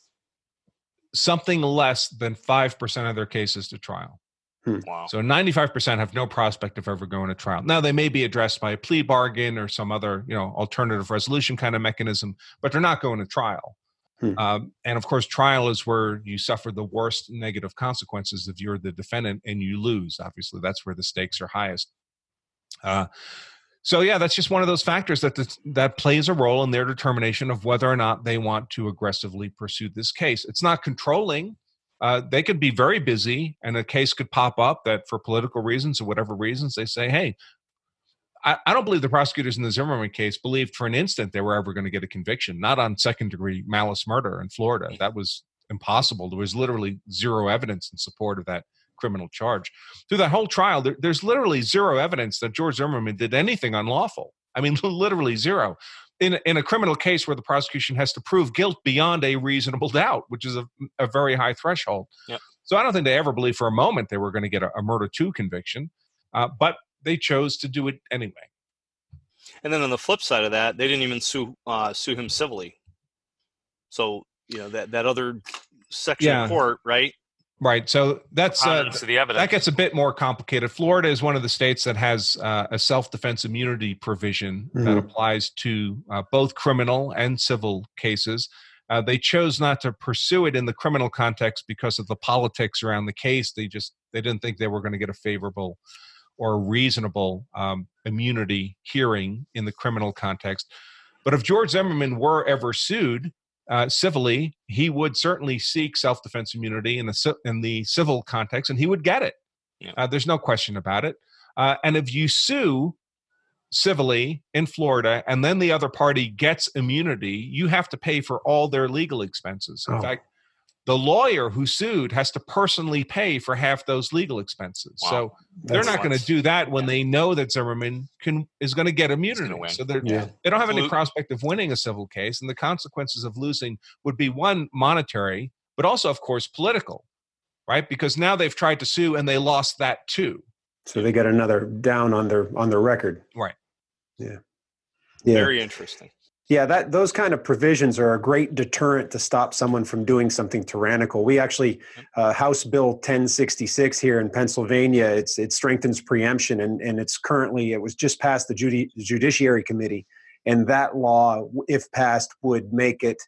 something less than 5% of their cases to trial. Wow. So 95% have no prospect of ever going to trial. Now they may be addressed by a plea bargain or some other, you know, alternative resolution kind of mechanism, but they're not going to trial. Hmm. Um, and of course, trial is where you suffer the worst negative consequences if you're the defendant and you lose. Obviously, that's where the stakes are highest. Uh, so yeah, that's just one of those factors that this, that plays a role in their determination of whether or not they want to aggressively pursue this case. It's not controlling. Uh, they could be very busy and a case could pop up that for political reasons or whatever reasons they say hey I, I don't believe the prosecutors in the zimmerman case believed for an instant they were ever going to get a conviction not on second degree malice murder in florida. That was impossible. There was literally zero evidence in support of that criminal charge through that whole trial there, there's literally zero evidence that george zimmerman did anything unlawful i mean literally zero in, in a criminal case where the prosecution has to prove guilt beyond a reasonable doubt, which is a, a very high threshold. Yep. So I don't think they ever believed for a moment they were going to get a, a murder two conviction, uh, but they chose to do it anyway. And then on the flip side of that, they didn't even sue uh, sue him civilly. So you know that that other section Yeah. of court, right? Right. So that's uh, the evidence. that gets a bit more complicated. Florida is one of the states that has uh, a self-defense immunity provision that Mhm. applies to uh, both criminal and civil cases. Uh, they chose not to pursue it in the criminal context because of the politics around the case. They just they didn't think they were going to get a favorable or reasonable um, immunity hearing in the criminal context. But if George Zimmerman were ever sued uh, civilly, he would certainly seek self-defense immunity in the in the civil context, and he would get it. Yeah. Uh, there's no question about it. Uh, and if you sue civilly in Florida, and then the other party gets immunity, you have to pay for all their legal expenses. In Oh. fact, the lawyer who sued has to personally pay for half those legal expenses. Wow. So they're That's- not going to do that when they know that Zimmerman can is going to get immunity. win. So they're, Yeah. they don't have any prospect of winning a civil case, and the consequences of losing would be one monetary, but also, of course, political, right? Because now they've tried to sue and they lost that too. So they get another down on their on their record. Right. Yeah. Yeah. Very interesting. Yeah, that those kind of provisions are a great deterrent to stop someone from doing something tyrannical. We actually, uh, House Bill 1066 here in Pennsylvania, it's it strengthens preemption, and and it's currently it was just passed the Judi- Judiciary Committee, and that law, if passed, would make it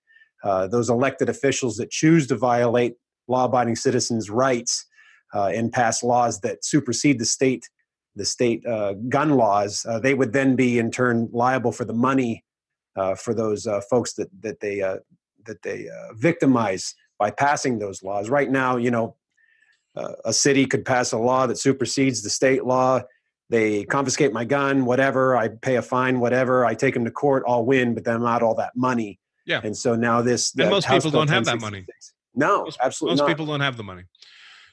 uh, those elected officials that choose to violate law-abiding citizens' rights uh, and pass laws that supersede the state the state uh, gun laws, uh, they would then be in turn liable for the money uh, for those uh, folks that that they uh, that they uh, victimize by passing those laws. Right now, you know, uh, a city could pass a law that supersedes the state law. They confiscate my gun, whatever. I pay a fine, whatever. I take them to court. I'll win, but then I'm out all that money. Yeah. And so now this. And most House people don't have that money. No, Most- absolutely Most not. people don't have the money.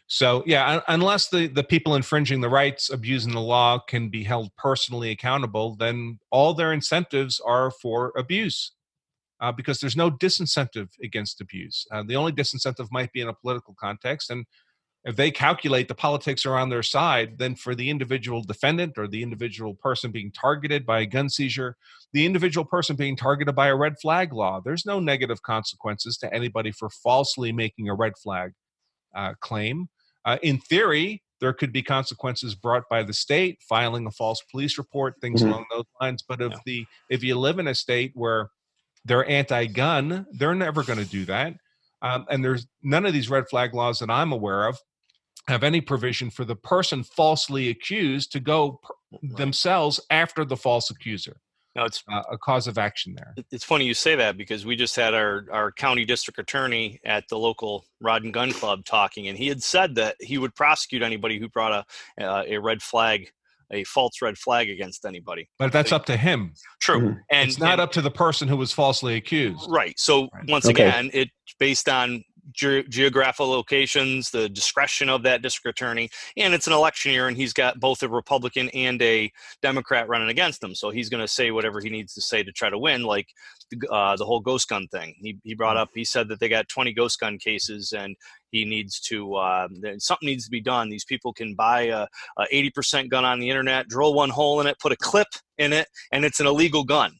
So yeah, un- unless the, the people infringing the rights, abusing the law, can be held personally accountable, then all their incentives are for abuse, uh, because there's no disincentive against abuse. Uh, the only disincentive might be in a political context, and if they calculate the politics are on their side, then for the individual defendant or the individual person being targeted by a gun seizure, the individual person being targeted by a red flag law, there's no negative consequences to anybody for falsely making a red flag uh, claim. Uh, in theory, there could be consequences brought by the state, filing a false police report, things Mhm. along those lines. But if Yeah. the if you live in a state where they're anti-gun, they're never going to do that. Um, and there's none of these red flag laws that I'm aware of have any provision for the person falsely accused to go per- themselves after the false accuser. No, it's Uh, a cause of action there. It's funny you say that because we just had our, our county district attorney at the local Rod and Gun Club talking, and he had said that he would prosecute anybody who brought a uh, a red flag, a false red flag against anybody. But that's up to him. True, Mhm. and it's not and- up to the person who was falsely accused. right. So Right. once Okay. again, it's based on ge- geographical locations, the discretion of that district attorney, and it's an election year, and he's got both a Republican and a Democrat running against him. So he's going to say whatever he needs to say to try to win, like the, uh, the whole ghost gun thing. He, he brought up, he said that they got 20 ghost gun cases, and he needs to, uh, something needs to be done. These people can buy a, a 80% gun on the internet, drill one hole in it, put a clip in it, and it's an illegal gun.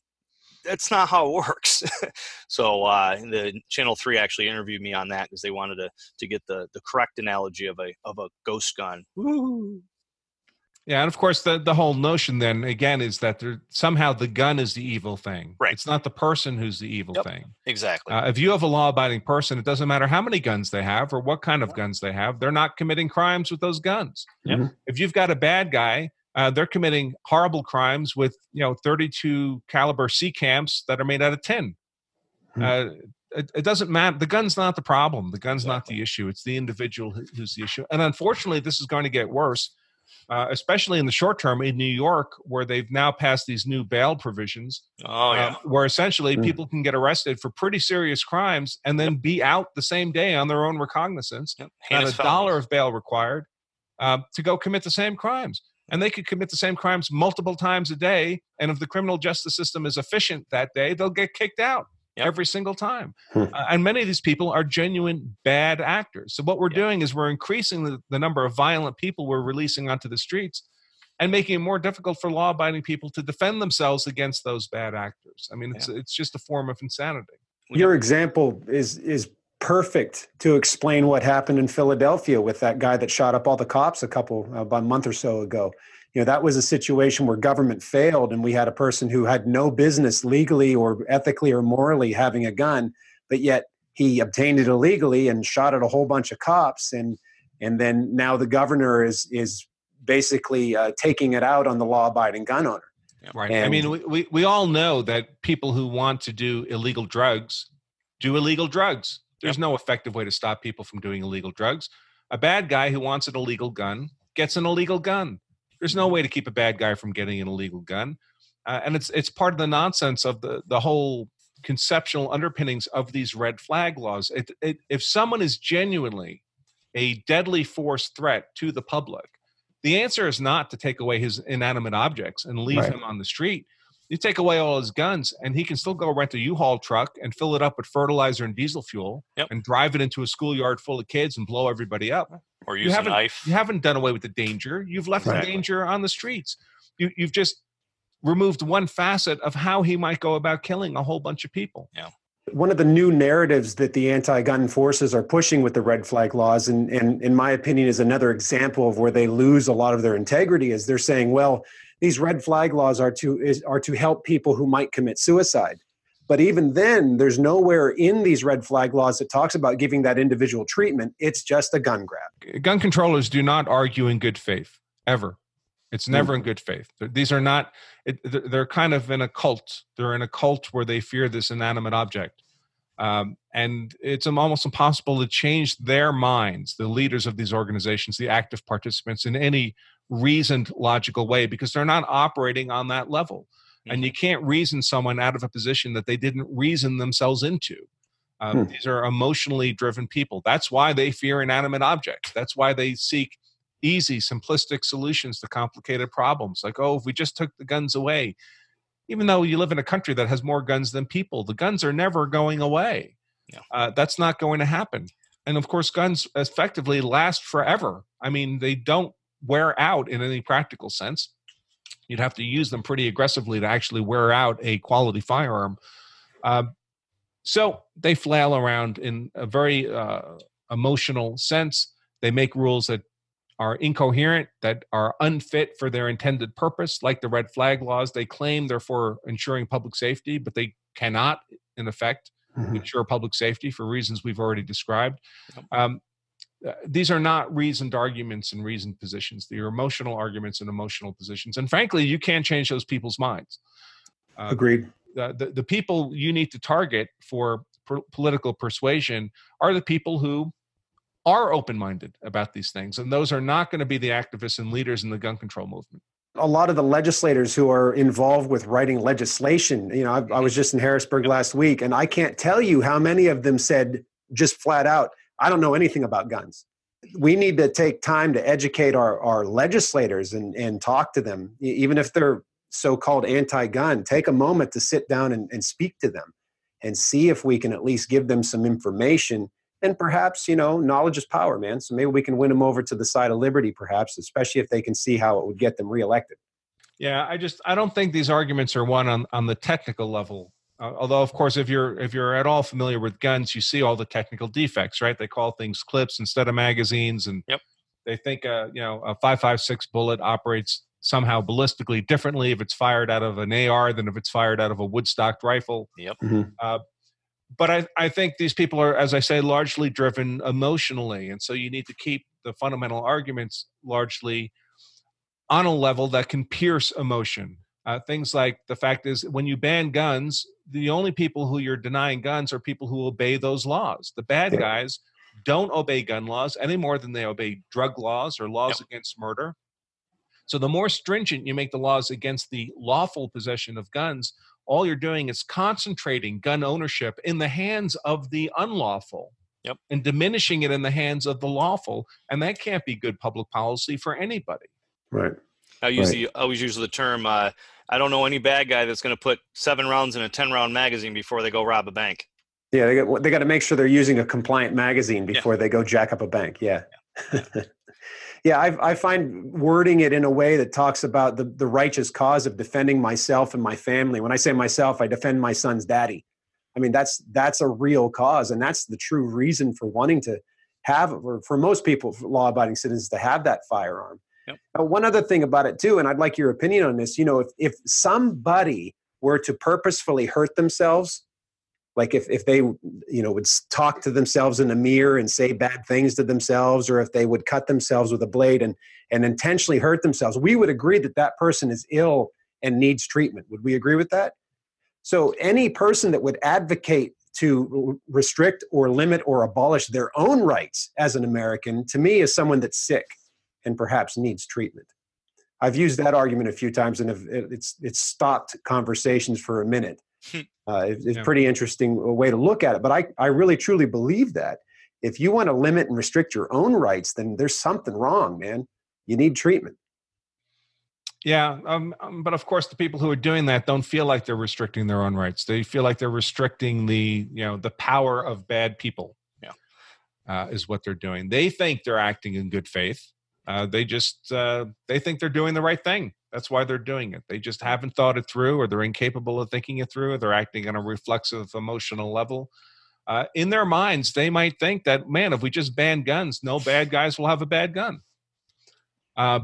That's not how it works. so uh, the Channel Three actually interviewed me on that because they wanted to to get the the correct analogy of a of a ghost gun. Woo. Yeah, and of course the the whole notion then again is that there, somehow the gun is the evil thing. Right. It's not the person who's the evil Yep. thing. Exactly. Uh, if you have a law-abiding person, it doesn't matter how many guns they have or what kind of guns they have. They're not committing crimes with those guns. Yep. Mm-hmm. If you've got a bad guy, uh, they're committing horrible crimes with you know 32 caliber C camps that are made out of tin. Hmm. Uh, it, it doesn't matter. The gun's not the problem. The gun's not the issue. It's the individual who's the issue. And unfortunately, this is going to get worse, uh, especially in the short term in New York, where they've now passed these new bail provisions oh yeah. uh, where essentially Mm. people can get arrested for pretty serious crimes and then be out the same day on their own recognizance, Yep. not a dollar of bail required, um, to go commit the same crimes. And they could commit the same crimes multiple times a day. And if the criminal justice system is efficient that day, they'll get kicked out Yep. every single time. Hmm. Uh, and many of these people are genuine bad actors. So what we're Yeah. doing is we're increasing the, the number of violent people we're releasing onto the streets and making it more difficult for law-abiding people to defend themselves against those bad actors. I mean, it's it's just a form of insanity. Your example is is perfect to explain what happened in Philadelphia with that guy that shot up all the cops a couple about a month or so ago. You know, that was a situation where government failed and we had a person who had no business legally or ethically or morally having a gun, but yet he obtained it illegally and shot at a whole bunch of cops and and then now the governor is is basically uh, taking it out on the law abiding gun owner. Right. And I mean, we, we, we all know that people who want to do illegal drugs do illegal drugs. There's yep. no effective way to stop people from doing illegal drugs. A bad guy who wants an illegal gun gets an illegal gun. There's no way to keep a bad guy from getting an illegal gun. Uh, and it's it's part of the nonsense of the the whole conceptual underpinnings of these red flag laws. It, it, if someone is genuinely a deadly force threat to the public, the answer is not to take away his inanimate objects and leave right. him on the street. You take away all his guns, and he can still go rent a U-Haul truck and fill it up with fertilizer and diesel fuel, yep. and drive it into a schoolyard full of kids and blow everybody up. Or use you a knife. You haven't done away with the danger. You've left exactly. the danger on the streets. You, you've just removed one facet of how he might go about killing a whole bunch of people. Yeah one of the new narratives that the anti-gun forces are pushing with the red flag laws and, and in my opinion is another example of where they lose a lot of their integrity is they're saying well these red flag laws are to is, are to help people who might commit suicide but even then there's nowhere in these red flag laws that talks about giving that individual treatment it's just a gun grab gun controllers do not argue in good faith ever it's never mm. in good faith. These are not, it, they're kind of in a cult. They're in a cult where they fear this inanimate object. Um, and it's almost impossible to change their minds, the leaders of these organizations, the active participants, in any reasoned, logical way because they're not operating on that level. Mm. And you mm-hmm. can't reason someone out of a position that they didn't reason themselves into. Um, hmm. These are emotionally driven people. That's why they fear inanimate objects. That's why they seek easy, simplistic solutions to complicated problems. Like, oh, if we just took the guns away, even though you live in a country that has more guns than people, the guns are never going away. Yeah. Uh, that's not going to happen. And of course, guns effectively last forever. I mean, they don't wear out in any practical sense. You'd have to use them pretty aggressively to actually wear out a quality firearm. Uh, so they flail around in a very uh, emotional sense. They make rules that are incoherent, that are unfit for their intended purpose, like the red flag laws. They claim they're for ensuring public safety, but they cannot, in effect, mm-hmm. ensure public safety for reasons we've already described. Um, uh, these are not reasoned arguments and reasoned positions. They are emotional arguments and emotional positions. And frankly, you can't change those people's minds. Uh, Agreed. The, the, the, people you need to target for political persuasion are the people who are open minded about these things. And those are not going to be the activists and leaders in the gun control movement. A lot of the legislators who are involved with writing legislation, you know, I, I was just in Harrisburg last week, and I can't tell you how many of them said just flat out, I don't know anything about guns. We need to take time to educate our, our legislators and, and talk to them, even if they're so called anti gun. Take a moment to sit down and, and speak to them and see if we can at least give them some information and perhaps you know knowledge is power man so maybe we can win them over to the side of liberty perhaps especially if they can see how it would get them reelected yeah i just i don't think these arguments are one on on the technical level uh, although of course if you're if you're at all familiar with guns you see all the technical defects right they call things clips instead of magazines and yep. they think uh, you know a 556 bullet operates somehow ballistically differently if it's fired out of an AR than if it's fired out of a woodstock rifle. Yep. Mm-hmm. Uh, but I, I think these people are, as I say, largely driven emotionally. And so you need to keep the fundamental arguments largely on a level that can pierce emotion. Uh, things like the fact is, when you ban guns, the only people who you're denying guns are people who obey those laws. The bad yeah. guys don't obey gun laws any more than they obey drug laws or laws yep. against murder. So the more stringent you make the laws against the lawful possession of guns, all you're doing is concentrating gun ownership in the hands of the unlawful yep. and diminishing it in the hands of the lawful. And that can't be good public policy for anybody. Right. I use right. the, I always use the term. Uh, I don't know any bad guy that's going to put seven rounds in a ten round magazine before they go rob a bank. Yeah, they got, they got to make sure they're using a compliant magazine before yeah. they go jack up a bank. Yeah. yeah. yeah, I, I, find wording it in a way that talks about the, the righteous cause of defending myself and my family. When I say myself, I defend my son's daddy. I mean, that's that's a real cause, and that's the true reason for wanting to have, or for most people, law-abiding citizens, to have that firearm. Yep. Uh, one other thing about it too, and I'd like your opinion on this. You know, if if somebody were to purposefully hurt themselves, like if if they you know would talk to themselves in the mirror and say bad things to themselves, or if they would cut themselves with a blade and and intentionally hurt themselves, we would agree that that person is ill and needs treatment. Would we agree with that? So any person that would advocate to restrict or limit or abolish their own rights as an American, to me, is someone that's sick and perhaps needs treatment. I've used that argument a few times, and it's it's stopped conversations for a minute. Hmm. Uh, it's yeah. pretty interesting way to look at it, but I I really truly believe that if you want to limit and restrict your own rights, then there's something wrong, man. You need treatment. Yeah, um, um, but of course, the people who are doing that don't feel like they're restricting their own rights. They feel like they're restricting the you know the power of bad people. Yeah, uh, is what they're doing. They think they're acting in good faith. Uh, they just uh, they think they're doing the right thing. That's why they're doing it. They just haven't thought it through, or they're incapable of thinking it through, or they're acting on a reflexive emotional level. Uh, in their minds, they might think that man, if we just ban guns, no bad guys will have a bad gun. Uh,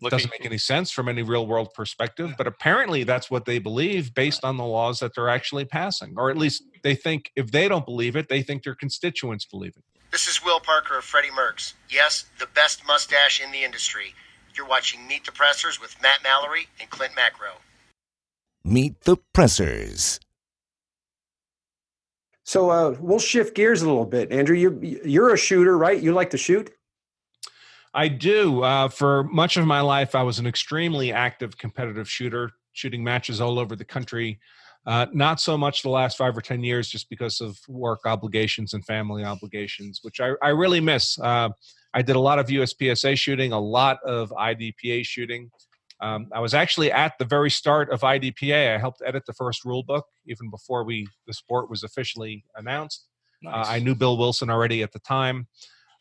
Looking doesn't make any sense from any real world perspective, but apparently that's what they believe based on the laws that they're actually passing. Or at least they think if they don't believe it, they think their constituents believe it. This is Will Parker of Freddie Mercs. Yes, the best mustache in the industry. You're watching Meet the Pressers with Matt Mallory and Clint Macro. Meet the Pressers. So uh, we'll shift gears a little bit, Andrew. You you're a shooter, right? You like to shoot. I do. Uh, for much of my life, I was an extremely active competitive shooter, shooting matches all over the country. Uh, not so much the last five or 10 years, just because of work obligations and family obligations, which I, I really miss. Uh, I did a lot of USPSA shooting, a lot of IDPA shooting. Um, I was actually at the very start of IDPA. I helped edit the first rule book even before we the sport was officially announced. Nice. Uh, I knew Bill Wilson already at the time.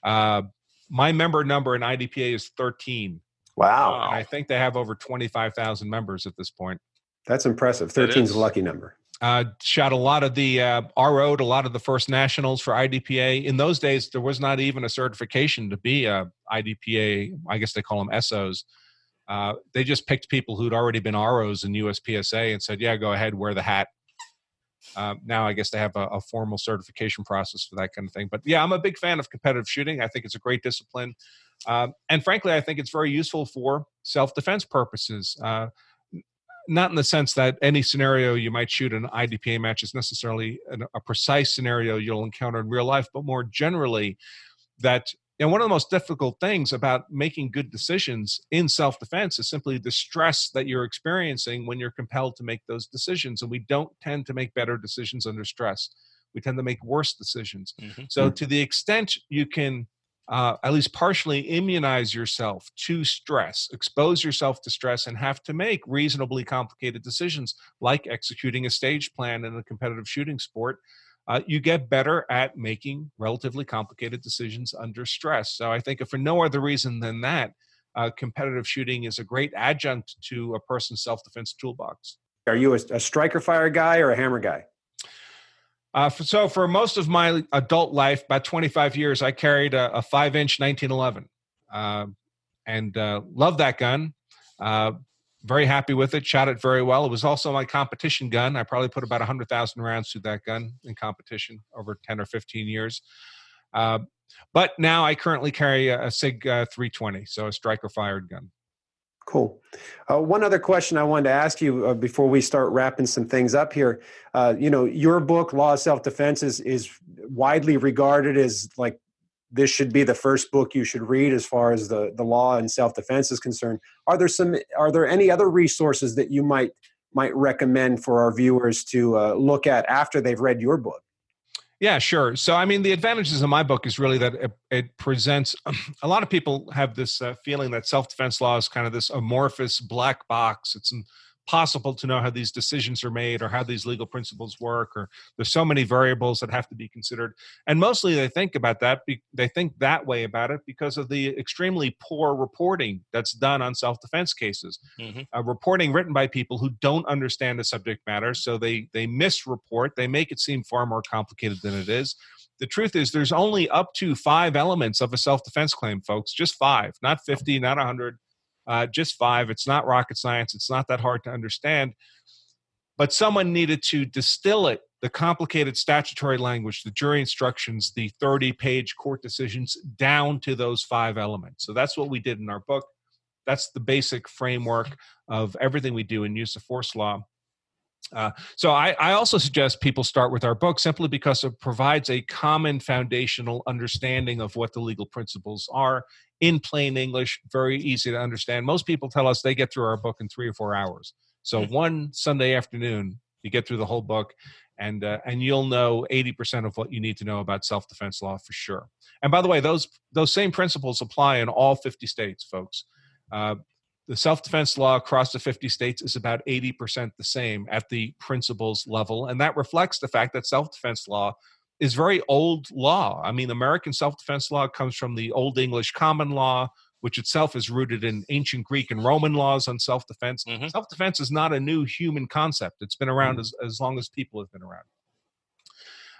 Uh, my member number in IDPA is 13. Wow. And I think they have over 25,000 members at this point. That's impressive. 13 is a lucky number. Uh, shot a lot of the uh, RO'd a lot of the first nationals for IDPA. In those days, there was not even a certification to be a IDPA. I guess they call them SOs. Uh, they just picked people who'd already been ROs in USPSA and said, "Yeah, go ahead, wear the hat." Uh, now I guess they have a, a, formal certification process for that kind of thing. But yeah, I'm a big fan of competitive shooting. I think it's a great discipline, um, and frankly, I think it's very useful for self-defense purposes. Not in the sense that any scenario you might shoot an IDPA match is necessarily an, a precise scenario you'll encounter in real life, but more generally, that and one of the most difficult things about making good decisions in self defense is simply the stress that you're experiencing when you're compelled to make those decisions. And we don't tend to make better decisions under stress. We tend to make worse decisions. Mm-hmm. So, to the extent you can uh, at least partially immunize yourself to stress, expose yourself to stress, and have to make reasonably complicated decisions like executing a stage plan in a competitive shooting sport uh, you get better at making relatively complicated decisions under stress. So I think, if for no other reason than that, uh, competitive shooting is a great adjunct to a person's self defense toolbox. Are you a, a, striker fire guy or a hammer guy? Uh, so for most of my adult life, about 25 years, I carried a, a five inch 1911 uh, and uh, loved that gun. Uh, very happy with it. Shot it very well. It was also my competition gun. I probably put about 100,000 rounds through that gun in competition over 10 or 15 years. Uh, but now I currently carry a, a SIG uh, 320, so a striker fired gun. Cool. Uh, one other question I wanted to ask you uh, before we start wrapping some things up here. Uh, you know, your book, Law of Self Defense, is, is widely regarded as like this should be the first book you should read as far as the, the law and self-defense is concerned are there some are there any other resources that you might might recommend for our viewers to uh, look at after they've read your book yeah sure. So i mean the advantages of my book is really that it, it presents a lot of people have this uh, feeling that self-defense law is kind of this amorphous black box. It's possible to know how these decisions are made or how these legal principles work or there's so many variables that have to be considered. And mostly they think about that they think that way about it because of the extremely poor reporting that's done on self-defense cases. Mm-hmm. uh, reporting written by people who don't understand the subject matter so they they misreport they make it seem far more complicated than it is. The truth is there's only up to five elements of a self-defense claim folks just five not 50 not 100 uh, just five. It's not rocket science. It's not that hard to understand. But someone needed to distill it, the complicated statutory language, the jury instructions, the 30 page court decisions, down to those five elements. So that's what we did in our book. That's the basic framework of everything we do in use of force law. Uh, so I, I, also suggest people start with our book simply because it provides a common foundational understanding of what the legal principles are in plain English, very easy to understand. Most people tell us they get through our book in three or four hours. So mm-hmm. one Sunday afternoon, you get through the whole book, and uh, and you'll know eighty percent of what you need to know about self defense law for sure. And by the way, those those same principles apply in all fifty states, folks. Uh, the self defense law across the 50 states is about 80% the same at the principles level. And that reflects the fact that self defense law is very old law. I mean, American self defense law comes from the Old English common law, which itself is rooted in ancient Greek and Roman laws on self defense. Mm-hmm. Self defense is not a new human concept, it's been around mm-hmm. as, as long as people have been around.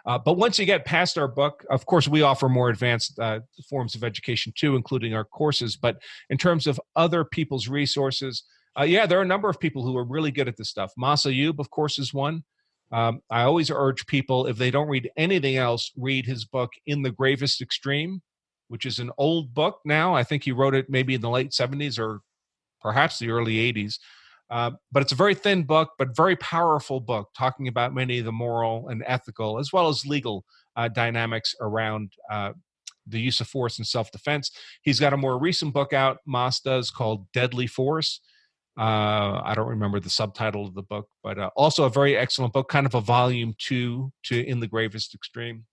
Uh, but once you get past our book, of course, we offer more advanced uh, forms of education too, including our courses. But in terms of other people's resources, uh, yeah, there are a number of people who are really good at this stuff. Mas Ayoob, of course, is one. Um, I always urge people, if they don't read anything else, read his book, In the Gravest Extreme, which is an old book now. I think he wrote it maybe in the late 70s or perhaps the early 80s. Uh, but it's a very thin book, but very powerful book, talking about many of the moral and ethical as well as legal uh, dynamics around uh, the use of force and self defense. He's got a more recent book out, Mas does, called Deadly Force. Uh, I don't remember the subtitle of the book, but uh, also a very excellent book, kind of a volume two to In the Gravest Extreme.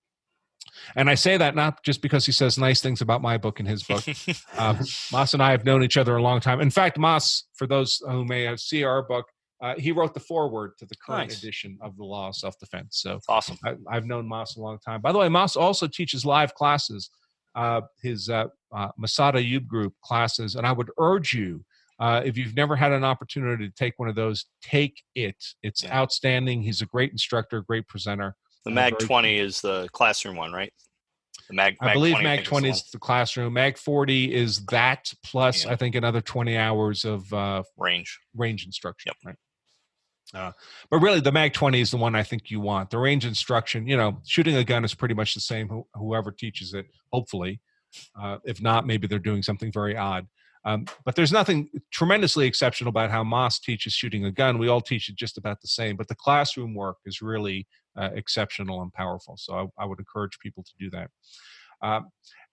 And I say that not just because he says nice things about my book and his book. uh, Mas and I have known each other a long time. In fact, Mas, for those who may have seen our book, uh, he wrote the foreword to the current nice. edition of the Law of Self Defense. So awesome! I, have known Mas a long time. By the way, Mas also teaches live classes, uh, his uh, uh, Massad Ayoob group classes, and I would urge you uh, if you've never had an opportunity to take one of those, take it. It's yeah. outstanding. He's a great instructor, great presenter. The Mag 20 is the classroom one, right? The Mag, Mag I believe 20, Mag 20 is the classroom. Mag 40 is that plus, yeah. I think, another 20 hours of uh, range range instruction. Yep. Right. Uh, but really, the Mag 20 is the one I think you want. The range instruction, you know, shooting a gun is pretty much the same. Wh- whoever teaches it, hopefully. Uh, if not, maybe they're doing something very odd. Um, but there's nothing tremendously exceptional about how Mas teaches shooting a gun. We all teach it just about the same, but the classroom work is really uh, exceptional and powerful. So I, I, would encourage people to do that. Uh,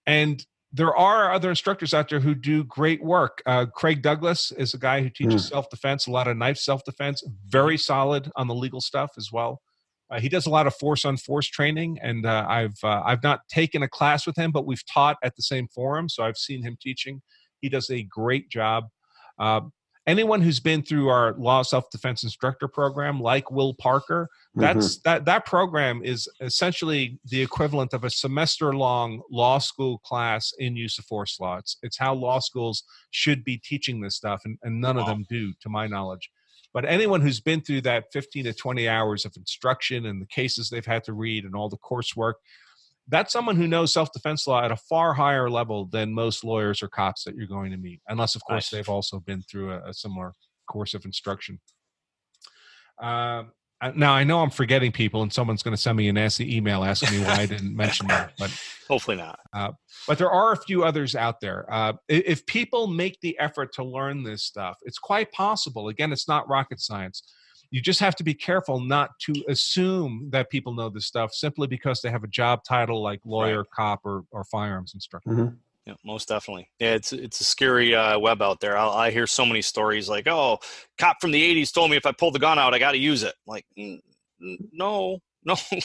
and there are other instructors out there who do great work. Uh, Craig Douglas is a guy who teaches mm. self defense, a lot of knife self defense, very solid on the legal stuff as well. Uh, he does a lot of force on force training, and uh, I've uh, I've not taken a class with him, but we've taught at the same forum, so I've seen him teaching. He does a great job. Anyone who's been through our law self defense instructor program, like Will Parker, that's mm-hmm. that that program is essentially the equivalent of a semester long law school class in use of force law. It's, it's how law schools should be teaching this stuff, and, and none of them do, to my knowledge. But anyone who's been through that 15 to 20 hours of instruction and the cases they've had to read and all the coursework, that's someone who knows self-defense law at a far higher level than most lawyers or cops that you're going to meet unless of course nice. they've also been through a, a similar course of instruction um, now I know I'm forgetting people, and someone's going to send me a nasty email asking me why I didn't mention that. But hopefully not. Uh, but there are a few others out there. Uh, if people make the effort to learn this stuff, it's quite possible. Again, it's not rocket science you just have to be careful not to assume that people know this stuff simply because they have a job title like lawyer, right. cop, or, or firearms instructor. Mm-hmm. Yeah, most definitely. Yeah, it's it's a scary uh, web out there. I'll, i hear so many stories like, "Oh, cop from the '80s told me if I pull the gun out, I got to use it." Like, no, no.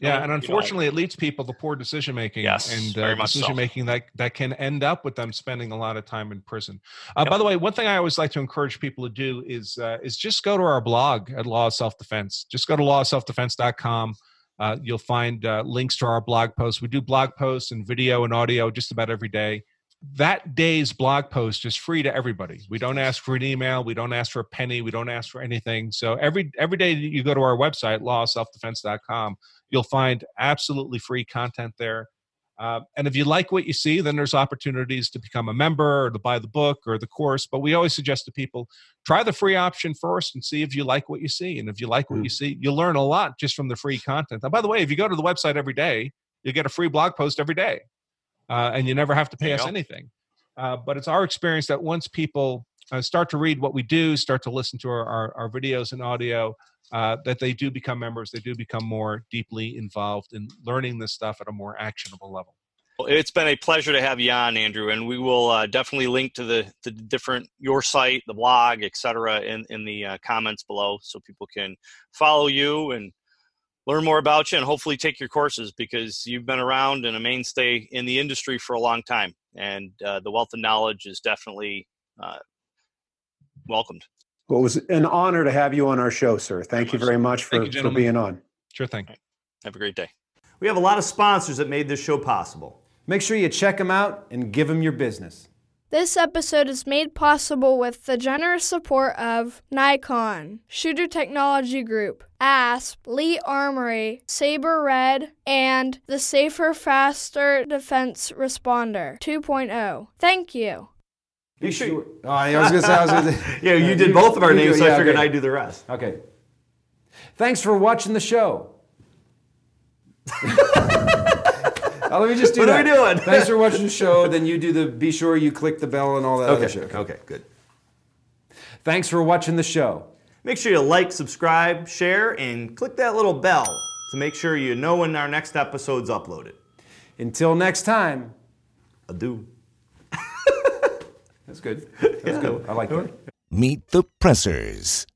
Yeah, and unfortunately, it leads people to poor decision making Yes, and uh, much so. decision making that that can end up with them spending a lot of time in prison. Uh, Yep. By the way, one thing I always like to encourage people to do is uh, is just go to our blog at Law of Self Defense. Just go to lawofselfdefense.com. Uh, you'll find uh, links to our blog posts. We do blog posts and video and audio just about every day. That day's blog post is free to everybody. We don't ask for an email. We don't ask for a penny. We don't ask for anything. So every every day that you go to our website, lawofselfdefense.com, you'll find absolutely free content there. Uh, and if you like what you see, then there's opportunities to become a member or to buy the book or the course. But we always suggest to people try the free option first and see if you like what you see. And if you like what you see, you'll learn a lot just from the free content. And by the way, if you go to the website every day, you get a free blog post every day, uh, and you never have to pay us anything. Uh, but it's our experience that once people uh, start to read what we do, start to listen to our, our, our videos and audio, uh, that they do become members. They do become more deeply involved in learning this stuff at a more actionable level. Well, It's been a pleasure to have you on, Andrew, and we will uh, definitely link to the, the different your site, the blog, etc., in in the uh, comments below, so people can follow you and learn more about you, and hopefully take your courses because you've been around and a mainstay in the industry for a long time, and uh, the wealth of knowledge is definitely uh, welcomed. Well, it was an honor to have you on our show, sir. Thank you very much for, Thank you, for being on. Sure thing. Have a great day. We have a lot of sponsors that made this show possible. Make sure you check them out and give them your business. This episode is made possible with the generous support of Nikon, Shooter Technology Group, ASP, Lee Armory, Saber Red, and the Safer Faster Defense Responder 2.0. Thank you. Be sure. Oh, I was going to say, I was gonna, Yeah, you did both of our do- names, so I figured okay. I'd do the rest. Okay. Thanks for watching the show. Oh, let me just do that. What are we doing? Thanks for watching the show. Then you do the be sure you click the bell and all that other Okay. shit. Okay. Good. Thanks for watching the show. Make sure you like, subscribe, share, and click that little bell to make sure you know when our next episode's uploaded. Until next time. Adieu. That's good. That's good. I like that. Meet the Pressers.